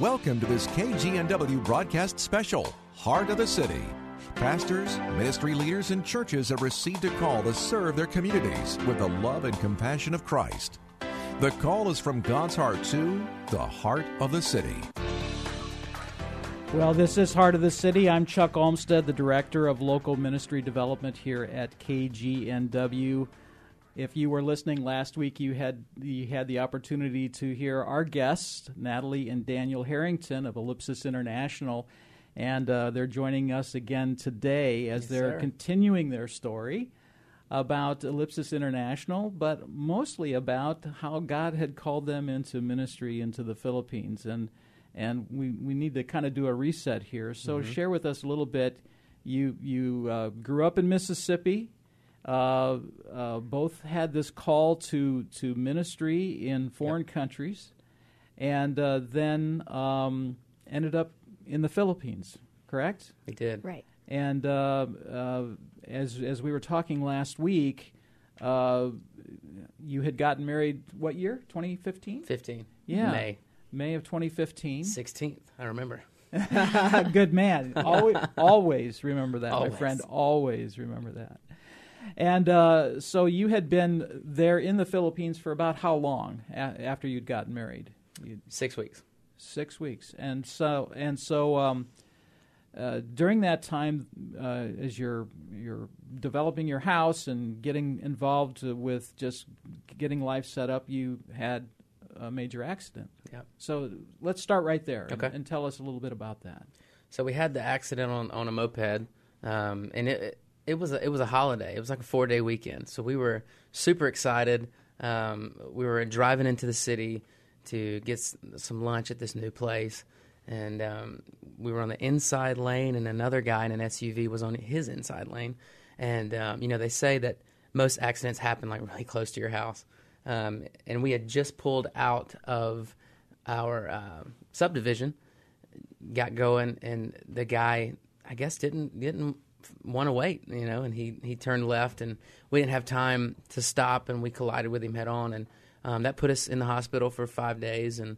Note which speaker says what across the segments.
Speaker 1: Welcome to this KGNW broadcast special, Heart of the City. Pastors, ministry leaders, and churches have received a call to serve their communities with the love and compassion of Christ. The call is from God's heart to the heart of the city.
Speaker 2: Well, this is Heart of the City. I'm Chuck Olmstead, the Director of Local Ministry Development here at KGNW. If you were listening last week, you had you had the opportunity to hear our guests, Natalie and Daniel Harrington of Ellipsis International, and uh, they're joining us again today as
Speaker 3: Yes,
Speaker 2: they're
Speaker 3: sir.
Speaker 2: continuing their story about Ellipsis International, but mostly about how God had called them into ministry into the Philippines, and and we we need to kind of do a reset here. So
Speaker 3: Mhm.
Speaker 2: share with us a little bit. You you uh, grew up in Mississippi. Uh, uh, both had this call to to ministry in foreign countries, and uh, then um, ended up in the Philippines. Correct?
Speaker 3: We did.
Speaker 4: Right.
Speaker 2: And uh, uh, as as we were talking last week, uh, you had gotten married. What year? 2015.
Speaker 3: 15.
Speaker 2: Yeah.
Speaker 3: May.
Speaker 2: May of 2015.
Speaker 3: 16th. I remember.
Speaker 2: Good man. Always, always remember that,
Speaker 3: Always.
Speaker 2: my friend. Always remember that. And uh, so you had been there in the Philippines for about how long a- after you'd gotten married? You'd,
Speaker 3: Six weeks.
Speaker 2: Six weeks. And so and so um, uh, during that time, uh, as you're you're developing your house and getting involved with just getting life set up, you had a major accident.
Speaker 3: Yep.
Speaker 2: So let's start right there and-
Speaker 3: Okay.
Speaker 2: and, tell us a little bit about that.
Speaker 3: So we had the accident on, on a moped, um, and it it was a, it was a holiday. It was like a four day weekend. So we were super excited. Um, we were driving into the city to get s- some lunch at this new place, and um, we were on the inside lane, and another guy in an SUV was on his inside lane. And um, you know they say that most accidents happen like really close to your house, um, and we had just pulled out of our um subdivision got going, and the guy, I guess, didn't didn't want to wait, you know, and he he turned left, and we didn't have time to stop, and we collided with him head on, and um, that put us in the hospital for five days, and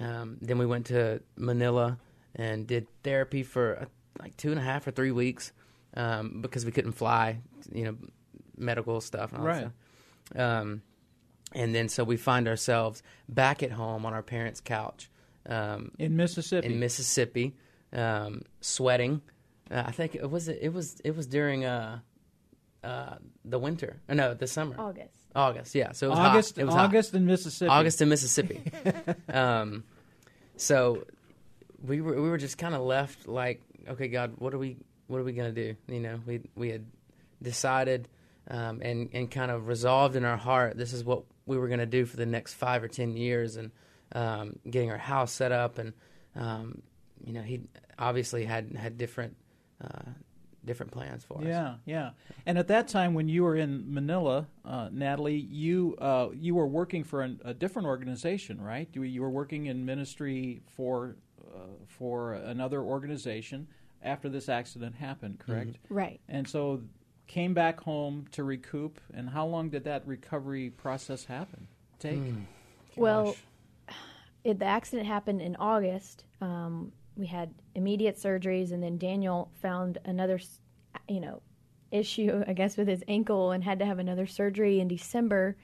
Speaker 3: um, then we went to Manila and did therapy for uh, like two and a half or three weeks um, because we couldn't fly, you know, medical stuff and all that
Speaker 2: Right.
Speaker 3: stuff. Um, and then so we find ourselves back at home on our parents' couch um,
Speaker 2: In Mississippi.
Speaker 3: In Mississippi, um, sweating. Uh, I think it was it was it was during uh, uh, the winter. Uh, no, the summer.
Speaker 4: August.
Speaker 3: August, yeah. So it was
Speaker 2: August-
Speaker 3: hot. It was hot.
Speaker 2: August in Mississippi.
Speaker 3: August in Mississippi. um, so we were we were just kind of left like, okay, God, what are we what are we gonna do? You know, we we had decided um, and and kind of resolved in our heart this is what we were gonna do for the next five or ten years, and um, getting our house set up, and um, you know, he obviously had had different. Uh, different plans for us.
Speaker 2: Yeah, yeah. And at that time, when you were in Manila, uh, Natalie, you uh, you were working for an, a different organization, right? You, you were working in ministry for uh, for another organization after this accident happened, correct?
Speaker 4: Right.
Speaker 2: And so came back home to recoup. And how long did that recovery process happen? Take.
Speaker 4: Well, it, the accident happened in August. Um, we had immediate surgeries, and then Daniel found another, you know, issue, I guess, with his ankle and had to have another surgery in December.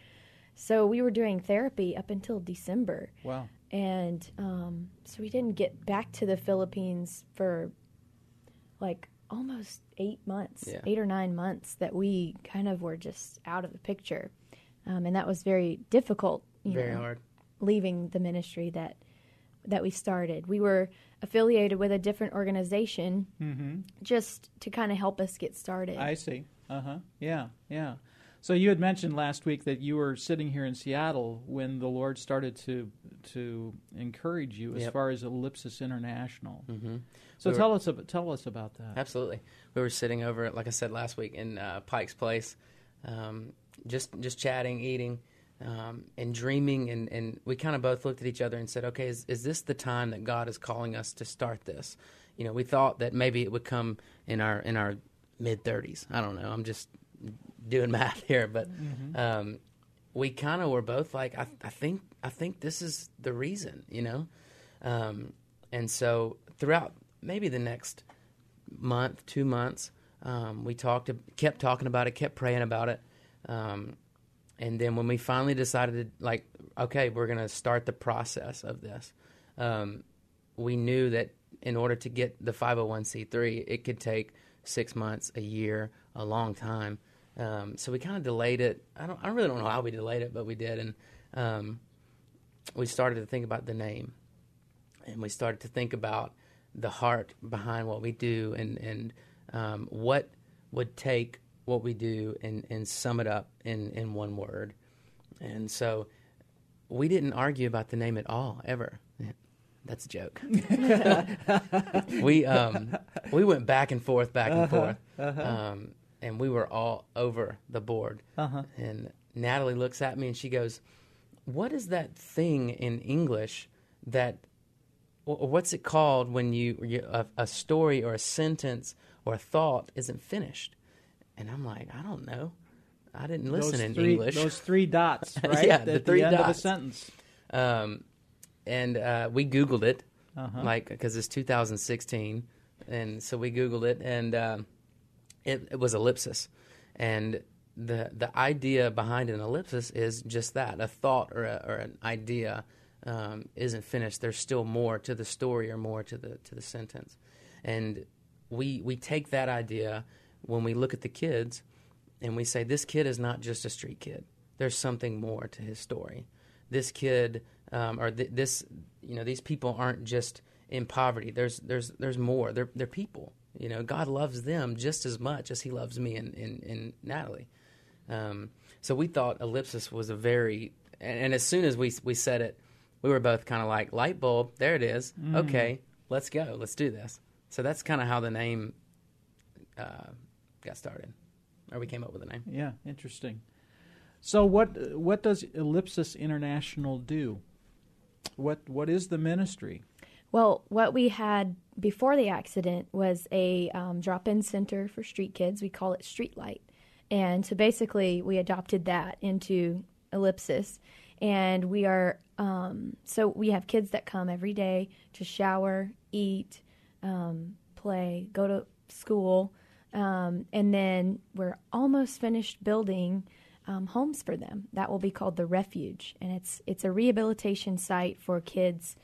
Speaker 4: So we were doing therapy up until December.
Speaker 2: Wow.
Speaker 4: And um, so we didn't get back to the Philippines for like almost eight months,
Speaker 3: Yeah.
Speaker 4: eight or nine months that we kind of were just out of the picture. Um, and that was very difficult. You
Speaker 3: Very
Speaker 4: know,
Speaker 3: hard.
Speaker 4: Leaving the ministry that that we started. We were affiliated with a different organization
Speaker 2: Mhm.
Speaker 4: just to kind of help us get started.
Speaker 2: I see. Uh huh. Yeah, yeah. So you had mentioned last week that you were sitting here in Seattle when the Lord started to to encourage you as
Speaker 3: Yep.
Speaker 2: far as Ellipsis International.
Speaker 3: Mm-hmm.
Speaker 2: So
Speaker 3: We were-
Speaker 2: tell us about, tell us about that.
Speaker 3: Absolutely. We were sitting over, like I said last week, in uh, Pike's Place, um, just just chatting, eating, um, and dreaming, and, and we kind of both looked at each other and said, "Okay, is, is this the time that God is calling us to start this?" You know, we thought that maybe it would come in our in our mid thirties. I don't know. I'm just doing math here, but um, we kind of were both like, I, I think I think this is the reason, you know, um, and so throughout maybe the next month, two months, um, we talked, kept talking about it, kept praying about it, um, and then when we finally decided, to, like, okay, we're going to start the process of this, um, we knew that in order to get the 501c3, it could take six months, a year, a long time. Um, so we kind of delayed it. I don't. I really don't know how we delayed it, but we did, and um, we started to think about the name, and we started to think about the heart behind what we do, and and um, what would take what we do and and sum it up in in one word. And so we didn't argue about the name at all ever. That's a joke. we um, we went back and forth, back and forth, um, and we were all over the board.
Speaker 2: Uh-huh.
Speaker 3: And Natalie looks at me and she goes, "What is that thing in English that? wh- What's it called when you, you a, a story or a sentence or a thought isn't finished?" And I'm like, "I don't know. I didn't listen
Speaker 2: those
Speaker 3: in
Speaker 2: three,
Speaker 3: English."
Speaker 2: Those three dots, right?
Speaker 3: Yeah,
Speaker 2: At
Speaker 3: the three
Speaker 2: end of a sentence.
Speaker 3: um, and uh, we Googled it,
Speaker 2: Uh-huh.
Speaker 3: like because it's 2016, and so we Googled it, and um, it, it was ellipsis, and the the idea behind an ellipsis is just that a thought or, a, or an idea um, isn't finished. There's still more to the story or more to the to the sentence, and we we take that idea when we look at the kids, and we say this kid is not just a street kid. There's something more to his story. This kid um, or th- this you know these people aren't just in poverty. There's there's there's more. They're they're people. You know, God loves them just as much as He loves me and, and, and Natalie. Um, so we thought ellipsis was a very, and, and as soon as we we said it, we were both kind of like light bulb. There it is. Okay, let's go. Let's do this. So that's kind of how the name uh, got started, or we came up with the name.
Speaker 2: Yeah, interesting. So what what does Ellipsis International do? What what is the ministry?
Speaker 4: Well, what we had before the accident was a um, drop-in center for street kids. We call it Streetlight, and so basically we adopted that into Ellipsis, and we are um, so we have kids that come every day to shower, eat, um, play, go to school, um, and then we're almost finished building um, homes for them. That will be called the Refuge, and it's it's a rehabilitation site for kids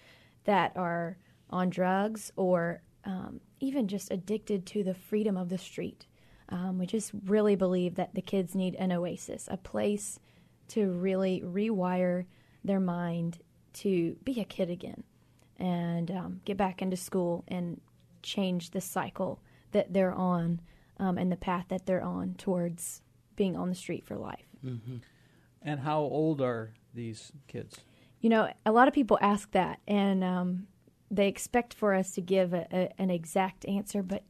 Speaker 4: that are on drugs or um, even just addicted to the freedom of the street. Um, we just really believe that the kids need an oasis, a place to really rewire their mind to be a kid again and um, get back into school and change the cycle that they're on um, and the path that they're on towards being on the street for life.
Speaker 2: And how old are these kids?
Speaker 4: You know, a lot of people ask that, and um, they expect for us to give a, a, an exact answer, but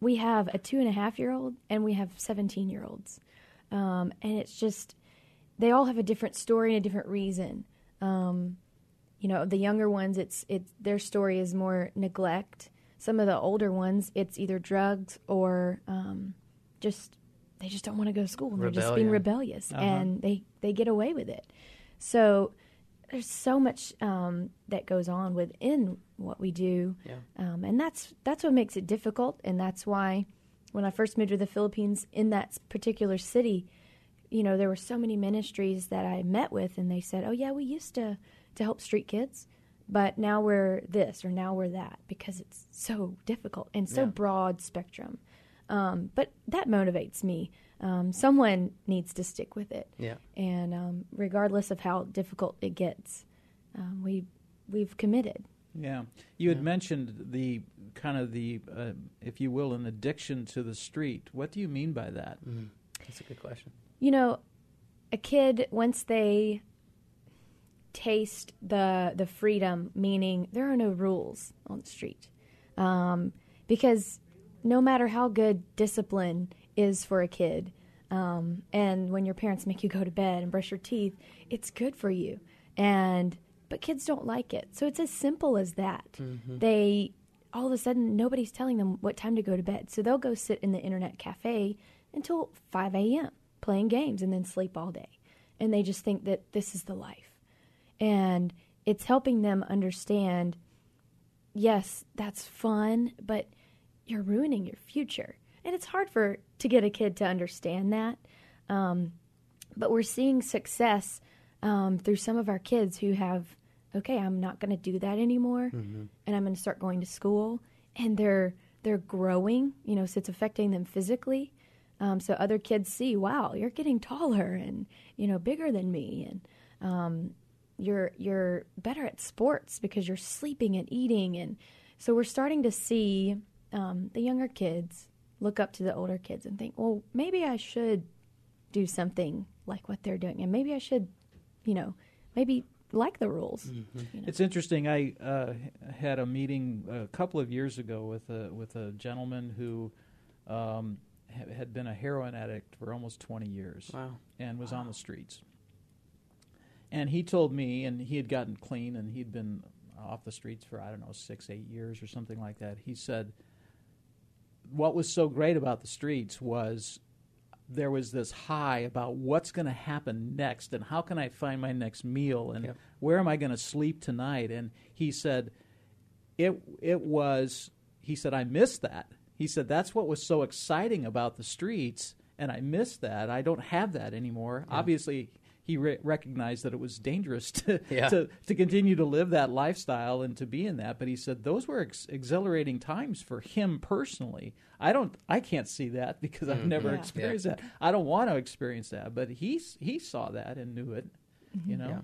Speaker 4: we have a two and a half year old and we have 17 year olds. Um, and it's just, they all have a different story and a different reason. Um, you know, the younger ones, it's, it's their story is more neglect. Some of the older ones, it's either drugs or um, just they just don't want to go to school and they're just being rebellious and they they get away with it. So there's so much um, that goes on within what we do,
Speaker 3: Yeah.
Speaker 4: um, and that's that's what makes it difficult. And that's why when I first moved to the Philippines in that particular city, you know, there were so many ministries that I met with, and they said, "Oh yeah, we used to to help street kids." But now we're this or now we're that because it's so difficult and so
Speaker 3: Yeah.
Speaker 4: broad spectrum. Um, but that motivates me. Um, someone needs to stick with it
Speaker 3: Yeah.
Speaker 4: and um, regardless of how difficult it gets, um, we we've committed.
Speaker 2: Yeah, you had mentioned the kind of the, uh, if you will, an addiction to the street. What do you mean by that?
Speaker 3: Mm, that's a good question.
Speaker 4: You know, a kid once they taste the the freedom, meaning there are no rules on the street, um, because no matter how good discipline is for a kid, um, and when your parents make you go to bed and brush your teeth, it's good for you, and but kids don't like it. So it's as simple as that. They all of a sudden nobody's telling them what time to go to bed, so they'll go sit in the internet cafe until 5 a.m. playing games and then sleep all day. And they just think that this is the life. And it's helping them understand yes, that's fun, but you're ruining your future. And it's hard for to get a kid to understand that. Um, but we're seeing success um, through some of our kids who have, okay, I'm not going to do that anymore, and I'm going to start going to school, and they're they're growing. You know, so it's affecting them physically. Um, so other kids see, wow, you're getting taller and you know bigger than me, and um, you're you're better at sports because you're sleeping and eating, and so we're starting to see um, the younger kids look up to the older kids and think, well, maybe I should do something like what they're doing, and maybe I should, you know, maybe like the rules. you know.
Speaker 2: It's interesting. I uh, had a meeting a couple of years ago with a with a gentleman who um, ha- had been a heroin addict for almost 20 years
Speaker 3: Wow.
Speaker 2: and was on the streets. And he told me, and he had gotten clean, and he'd been off the streets for I don't know six, eight years or something like that. He said, "What was so great about the streets was." There was this high about what's going to happen next, and how can I find my next meal, and
Speaker 3: Yep.
Speaker 2: where am I going to sleep tonight? And he said, it it was he said I missed that. He said that's what was so exciting about the streets and I missed that. I don't have that anymore. Obviously he re- recognized that it was dangerous to,
Speaker 3: Yeah.
Speaker 2: to to continue to live that lifestyle and to be in that, but he said those were ex- exhilarating times for him personally. I don't I can't see that because I've never mm-hmm.
Speaker 4: Yeah.
Speaker 2: experienced that. I don't want to experience that, but he he saw that and knew it, mm-hmm. you know.
Speaker 3: Yeah.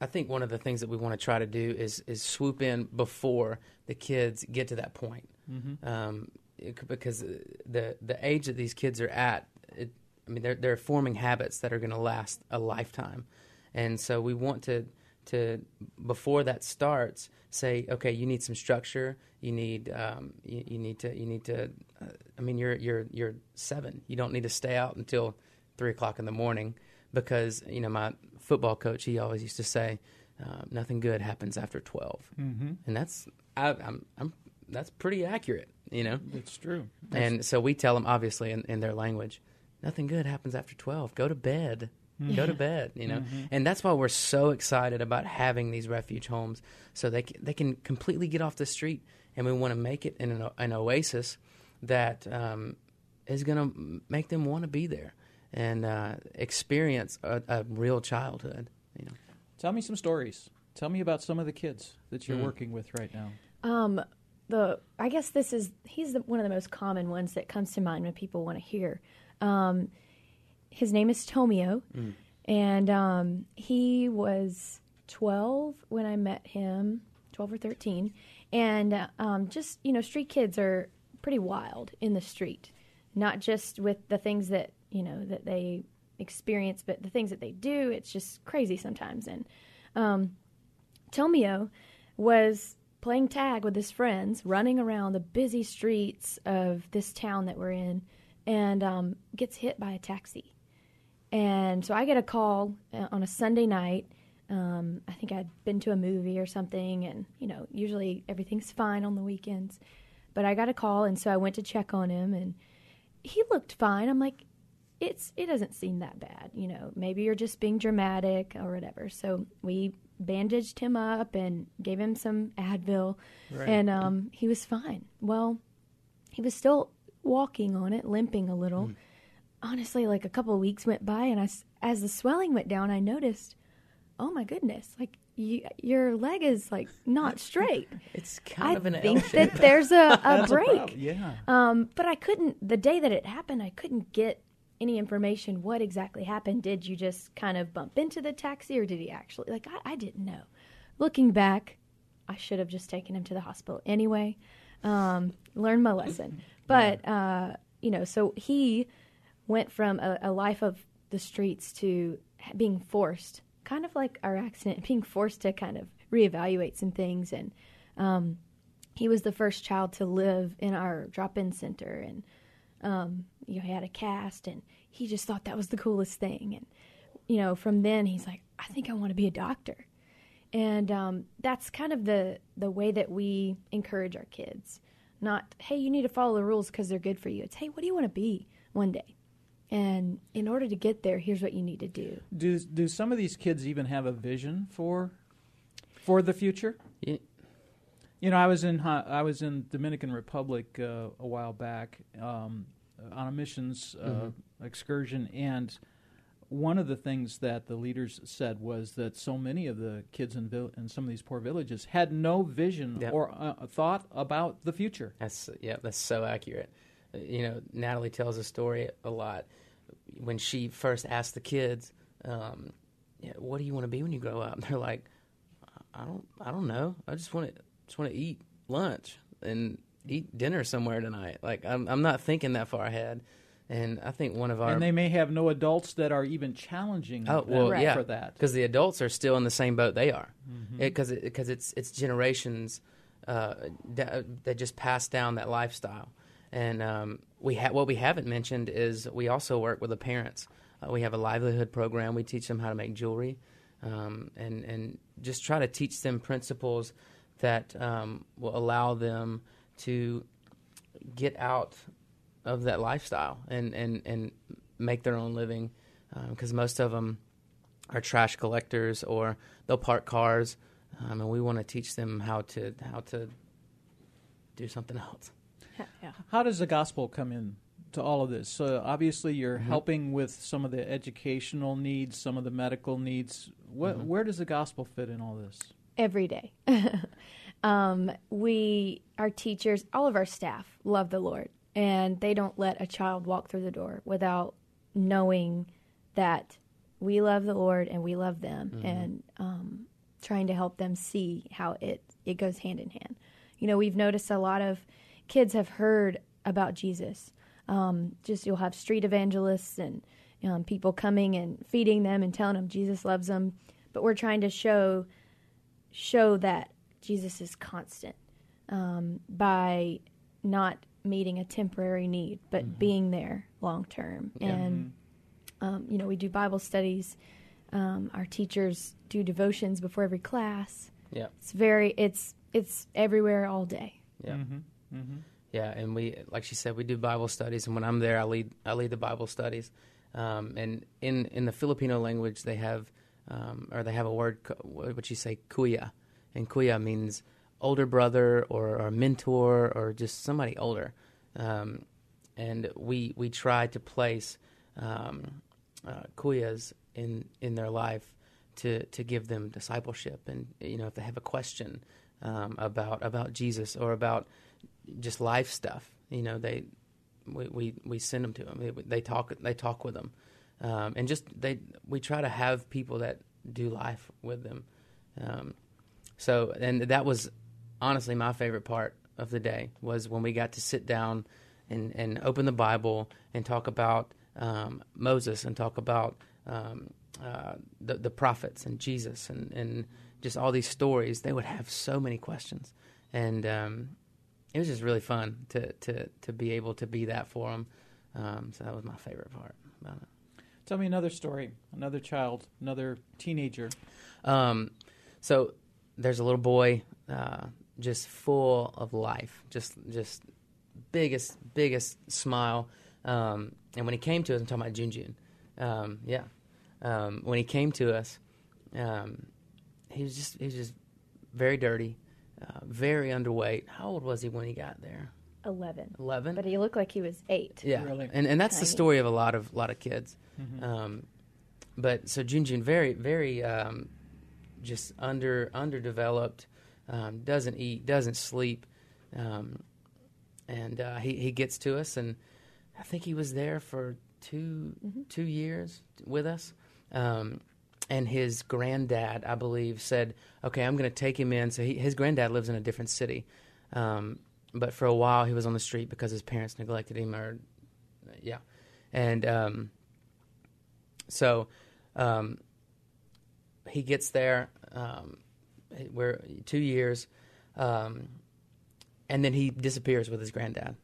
Speaker 3: I think one of the things that we want to try to do is is swoop in before the kids get to that point, mm-hmm. um, it because uh, the the age that these kids are at, it, I mean, they're they're forming habits that are going to last a lifetime, and so we want to to before that starts say, okay, you need some structure, you need um, you, you need to you need to, uh, I mean, you're you're you're seven, you don't need to stay out until three o'clock in the morning because you know my football coach he always used to say uh, nothing good happens after 12 mm-hmm. and that's I, I'm, I'm that's pretty accurate you know?
Speaker 2: It's true.
Speaker 3: and so we tell them obviously in, in their language nothing good happens after 12 go to bed. Go to bed you know? And that's why we're so excited about having these refuge homes so they can, they can completely get off the street and we want to make it in an, an oasis that um, is going to make them want to be there and uh, experience a, a real childhood you know?
Speaker 2: Tell me some stories. Tell me about some of the kids that
Speaker 3: Mm.
Speaker 2: you're working with right now.
Speaker 4: Um, the I guess this is he's the, one of the most common ones that comes to mind when people want to hear. Um, his name is Tomio, and um, he was 12 when I met him, 12 or 13, and uh, um, just you know, street kids are pretty wild in the street, not just with the things that you know that they experience, but the things that they do. It's just crazy sometimes, and um, Tomio was playing tag with his friends, running around the busy streets of this town that we're in, and um, gets hit by a taxi. And so I get a call uh, on a Sunday night. Um, I think I'd been to a movie or something, and you know, usually everything's fine on the weekends. But I got a call, and so I went to check on him, and he looked fine. I'm like, it's it doesn't seem that bad, you know. Maybe you're just being dramatic or whatever. So we bandaged him up and gave him some Advil, and um, he was fine. Well, he was still walking on it, limping a little. Honestly, like a couple of weeks went by, and I, as the swelling went down, I noticed, oh my goodness, like you, your leg is like not straight.
Speaker 3: it's kind
Speaker 4: I
Speaker 3: of an I
Speaker 4: think that there's a, a
Speaker 2: That's a
Speaker 4: break.
Speaker 2: Yeah.
Speaker 4: Um, but I couldn't. The day that it happened, I couldn't get any information. What exactly happened? Did you just kind of bump into the taxi, or did he actually? Like I, I didn't know. Looking back, I should have just taken him to the hospital anyway. Um, learned my lesson. But uh, you know, so he went from a, a life of the streets to being forced, kind of like our accident, being forced to kind of reevaluate some things. And um, he was the first child to live in our drop-in center, and um, you know, he had a cast, and he just thought that was the coolest thing. And you know, from then he's like, I think I want to be a doctor. And um, that's kind of the the way that we encourage our kids. Not, hey, you need to follow the rules because they're good for you. It's, hey, what do you want to be one day? And in order to get there, here's what you need to do.
Speaker 2: Do do some of these kids even have a vision for for the future? You know, I was in I was in Dominican Republic uh, a while back um, on a missions uh,
Speaker 3: Mm-hmm.
Speaker 2: excursion, and one of the things that the leaders said was that so many of the kids in, vil- in some of these poor villages had no vision
Speaker 3: Yep.
Speaker 2: or uh, thought about the future.
Speaker 3: That's yeah, that's so accurate. Uh, You know, Natalie tells a story a lot when she first asked the kids, um, yeah, "What do you want to be when you grow up?" They're like, "I don't, I don't know. I just want to, just want to eat lunch and eat dinner somewhere tonight." Like I'm, I'm not thinking that far ahead. And I think one of our
Speaker 2: and they may have no adults that are even challenging
Speaker 3: Oh well,
Speaker 4: Right.
Speaker 3: yeah,
Speaker 2: for that.
Speaker 3: because the adults are still in the same boat they are, because because it's it's generations uh, that, that just pass down that lifestyle, and um, we ha- what we haven't mentioned is we also work with the parents. Uh, we have a livelihood program. We teach them how to make jewelry, um, and and just try to teach them principles that um, will allow them to get out of that lifestyle and, and, and make their own living because most of them are trash collectors or they'll park cars um, and we want to teach them how to how to do something else
Speaker 4: Yeah.
Speaker 2: How does the gospel come in to all of this? So obviously, you're
Speaker 3: Mm-hmm.
Speaker 2: helping with some of the educational needs, some of the medical needs. What,
Speaker 3: Mm-hmm.
Speaker 2: Where does the gospel fit in all this?
Speaker 4: every day. um, we, our teachers, all of our staff love the Lord, and they don't let a child walk through the door without knowing that we love the Lord and we love them, and um, trying to help them see how it it goes hand in hand. You know, we've noticed a lot of kids have heard about Jesus. Um, just you'll have street evangelists and um, people coming and feeding them and telling them Jesus loves them, but we're trying to show show that Jesus is constant um, by not meeting a temporary need, but being there long term. And um, you know, we do Bible studies. Um, our teachers do devotions before every class.
Speaker 3: yeah
Speaker 4: It's very it's it's everywhere all day.
Speaker 3: yeah yeah and we like she said we do bible studies and when i'm there i lead i lead the bible studies um, and in in the filipino language they have um, or they have a word what would you say kuya and kuya means older brother or, or mentor or just somebody older. Um, and we we try to place um, uh, kuyas in in their life to to give them discipleship and you know if they have a question um, about about Jesus or about just life stuff you know they we we, we send them to them. They, talk they talk with them. Um, and just they we try to have people that do life with them. Um, so and that was honestly my favorite part of the day was when we got to sit down and, and open the Bible and talk about um, Moses and talk about um, uh, the, the prophets and Jesus and, and just all these stories. They would have so many questions, and um, it was just really fun to, to, to be able to be that for them. Um, so that was my favorite part about it.
Speaker 2: Tell me another story. Another child, another teenager.
Speaker 3: Um, so there's a little boy, uh, just full of life, just just biggest biggest smile. Um, and when he came to us, I'm talking about Junjun. Um, yeah, um, when he came to us, um, he was just he was just very dirty, uh, very underweight. How old was he when he got there?
Speaker 4: Eleven.
Speaker 3: Eleven.
Speaker 4: but he looked like he was eight.
Speaker 3: Yeah,
Speaker 2: Really?
Speaker 3: and and that's the story of a lot of lot of kids. Um, but so Junjun very very um, just under underdeveloped, um, doesn't eat, doesn't sleep, um, and uh, he he gets to us, and I think he was there for 2 two years with us. Um, and his granddad, I believe, said, "Okay, I'm going to take him in." So he, his granddad lives in a different city, um, but for a while he was on the street because his parents neglected him, or yeah, and um, so um, he gets there. Um, we're two years, um, and then he disappears with his granddad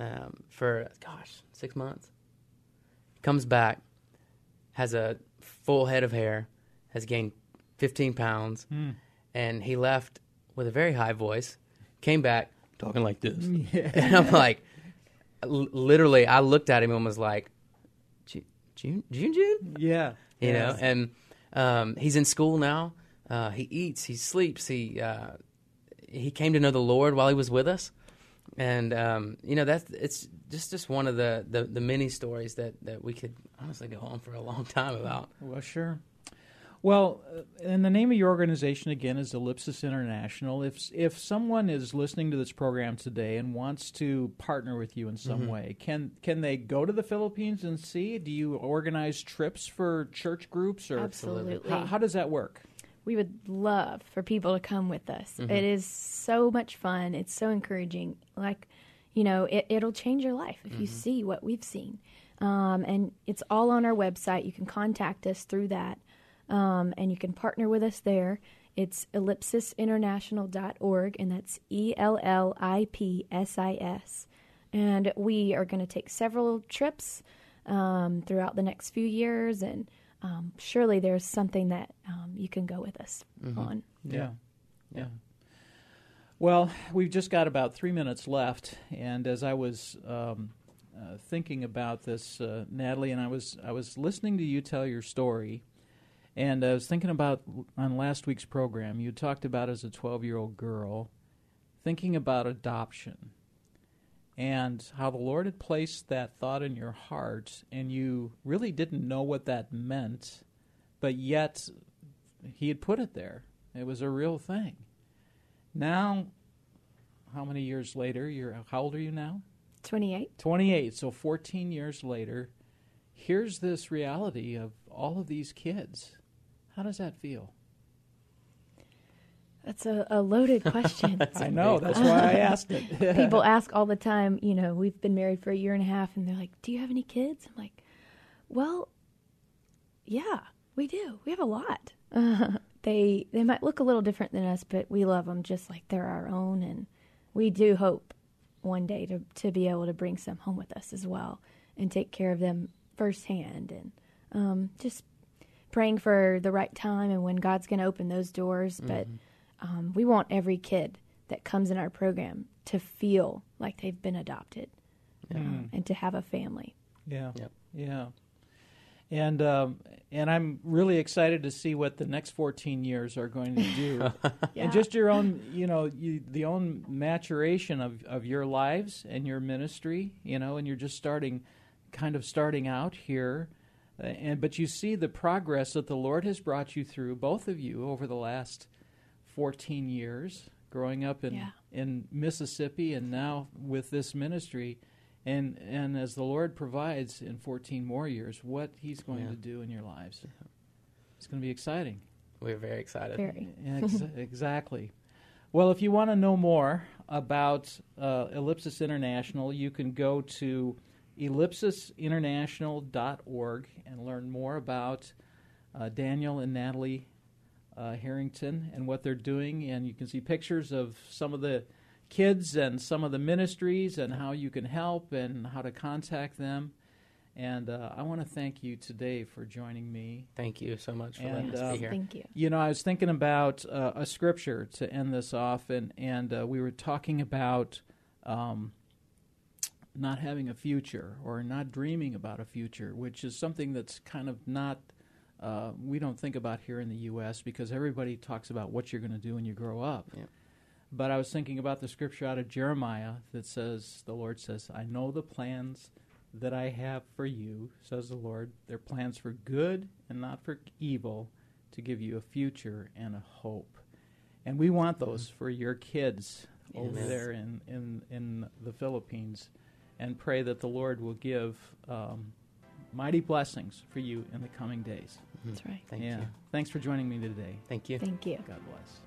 Speaker 3: um, for gosh six months. Comes back, has a full head of hair, has gained fifteen pounds, and he left with a very high voice. Came back talking like this, and I'm like, l- literally, I looked at him and was like, June, June, June, June
Speaker 2: Yeah.
Speaker 3: you know and um, he's in school now. Uh, he eats he sleeps he uh, he came to know the lord while he was with us. And um, you know that's it's just just one of the, the, the many stories that, that we could honestly go on for a long time about.
Speaker 2: Well, sure. Well, uh, and the name of your organization again is Ellipsis International. If if someone is listening to this program today and wants to partner with you in some way, can can they go to the Philippines and see? Do you organize trips for church groups or
Speaker 4: Absolutely.
Speaker 2: How, how does that work?
Speaker 4: we would love for people to come with us.
Speaker 3: Mm-hmm.
Speaker 4: It is so much fun. It's so encouraging. Like, you know, it, it'll change your life if you
Speaker 3: Mm-hmm.
Speaker 4: see what we've seen. Um, and it's all on our website. You can contact us through that, um, and you can partner with us there. It's ellipsisinternational.org, and that's E L L I P S I S. And we are going to take several trips um, throughout the next few years, and um, surely there's something that um, you can go with us on.
Speaker 2: Yeah. Yeah. Well, we've just got about three minutes left, and as I was um, uh, thinking about this, uh, Natalie, and I was I was listening to you tell your story, and I was thinking about on last week's program. You talked about as a twelve-year-old girl thinking about adoption, and how the Lord had placed that thought in your heart, and you really didn't know what that meant, but yet He had put it there. It was a real thing. Now, how many years later? You're how old are you now?
Speaker 4: 28.
Speaker 2: 28. So 14 years later, here's this reality of all of these kids. How does that feel?
Speaker 4: That's a, a loaded question.
Speaker 2: I know. That's why I asked it.
Speaker 4: People ask all the time, you know, we've been married for a year and a half, and they're like, Do you have any kids? I'm like, Well, yeah, we do. We have a lot. they they might look a little different than us, but we love them just like they're our own, and we do hope one day to to be able to bring some home with us as well and take care of them firsthand, and um, just praying for the right time and when God's going to open those doors. But um, we want every kid that comes in our program to feel like they've been adopted um, and to have a family.
Speaker 2: Yeah.
Speaker 3: Yep.
Speaker 2: Yeah. And um, and I'm really excited to see what the next 14 years are going to do,
Speaker 4: Yeah.
Speaker 2: and just your own, you know, you, the own maturation of, of your lives and your ministry, you know, and you're just starting, kind of starting out here, and but you see the progress that the Lord has brought you through, both of you, over the last 14 years, growing up in
Speaker 4: Yeah.
Speaker 2: in Mississippi, and now with this ministry and and as the Lord provides in 14 more years, what He's going
Speaker 3: Yeah.
Speaker 2: to do in your lives, it's going to be exciting.
Speaker 3: we're very excited
Speaker 4: Very.
Speaker 2: Ex- exactly. Well, if you want to know more about uh, Ellipsis International, you can go to ellipsisinternational.org and learn more about uh, Daniel and Natalie uh, Harrington and what they're doing. And you can see pictures of some of the kids and some of the ministries and how you can help and how to contact them. And uh, I want to thank you today for joining me.
Speaker 3: thank you so much for
Speaker 2: And,
Speaker 3: letting us
Speaker 2: um,
Speaker 3: be here
Speaker 4: Thank you.
Speaker 2: You know, I was thinking about uh, a scripture to end this off, and and uh, we were talking about um, not having a future or not dreaming about a future, which is something that's kind of not. Uh, we don't think about here in the U.S. because everybody talks about what you're going to do when you grow up.
Speaker 3: Yeah.
Speaker 2: But I was thinking about the scripture out of Jeremiah that says, "The Lord says, I know the plans that I have for you," says the Lord. They're plans for good and not for evil, to give you a future and a hope. And we want those for your kids over
Speaker 3: Yes.
Speaker 2: there in, in, in the Philippines and pray that the Lord will give um, mighty blessings for you in the coming days.
Speaker 4: That's right.
Speaker 3: thank
Speaker 2: yeah.
Speaker 3: you
Speaker 2: Thanks for joining me today.
Speaker 3: thank you
Speaker 4: Thank you.
Speaker 2: God bless.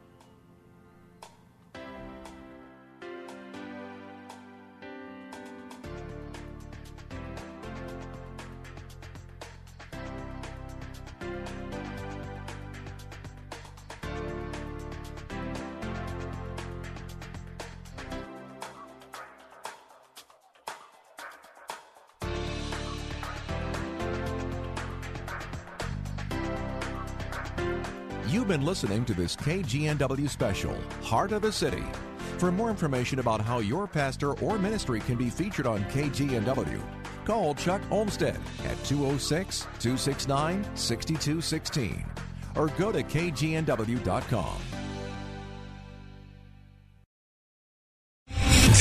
Speaker 1: You've been listening to this KGNW special, Heart of the City. For more information about how your pastor or ministry can be featured on KGNW, call Chuck Olmstead at 206 269 6216 or go to kgnw.com.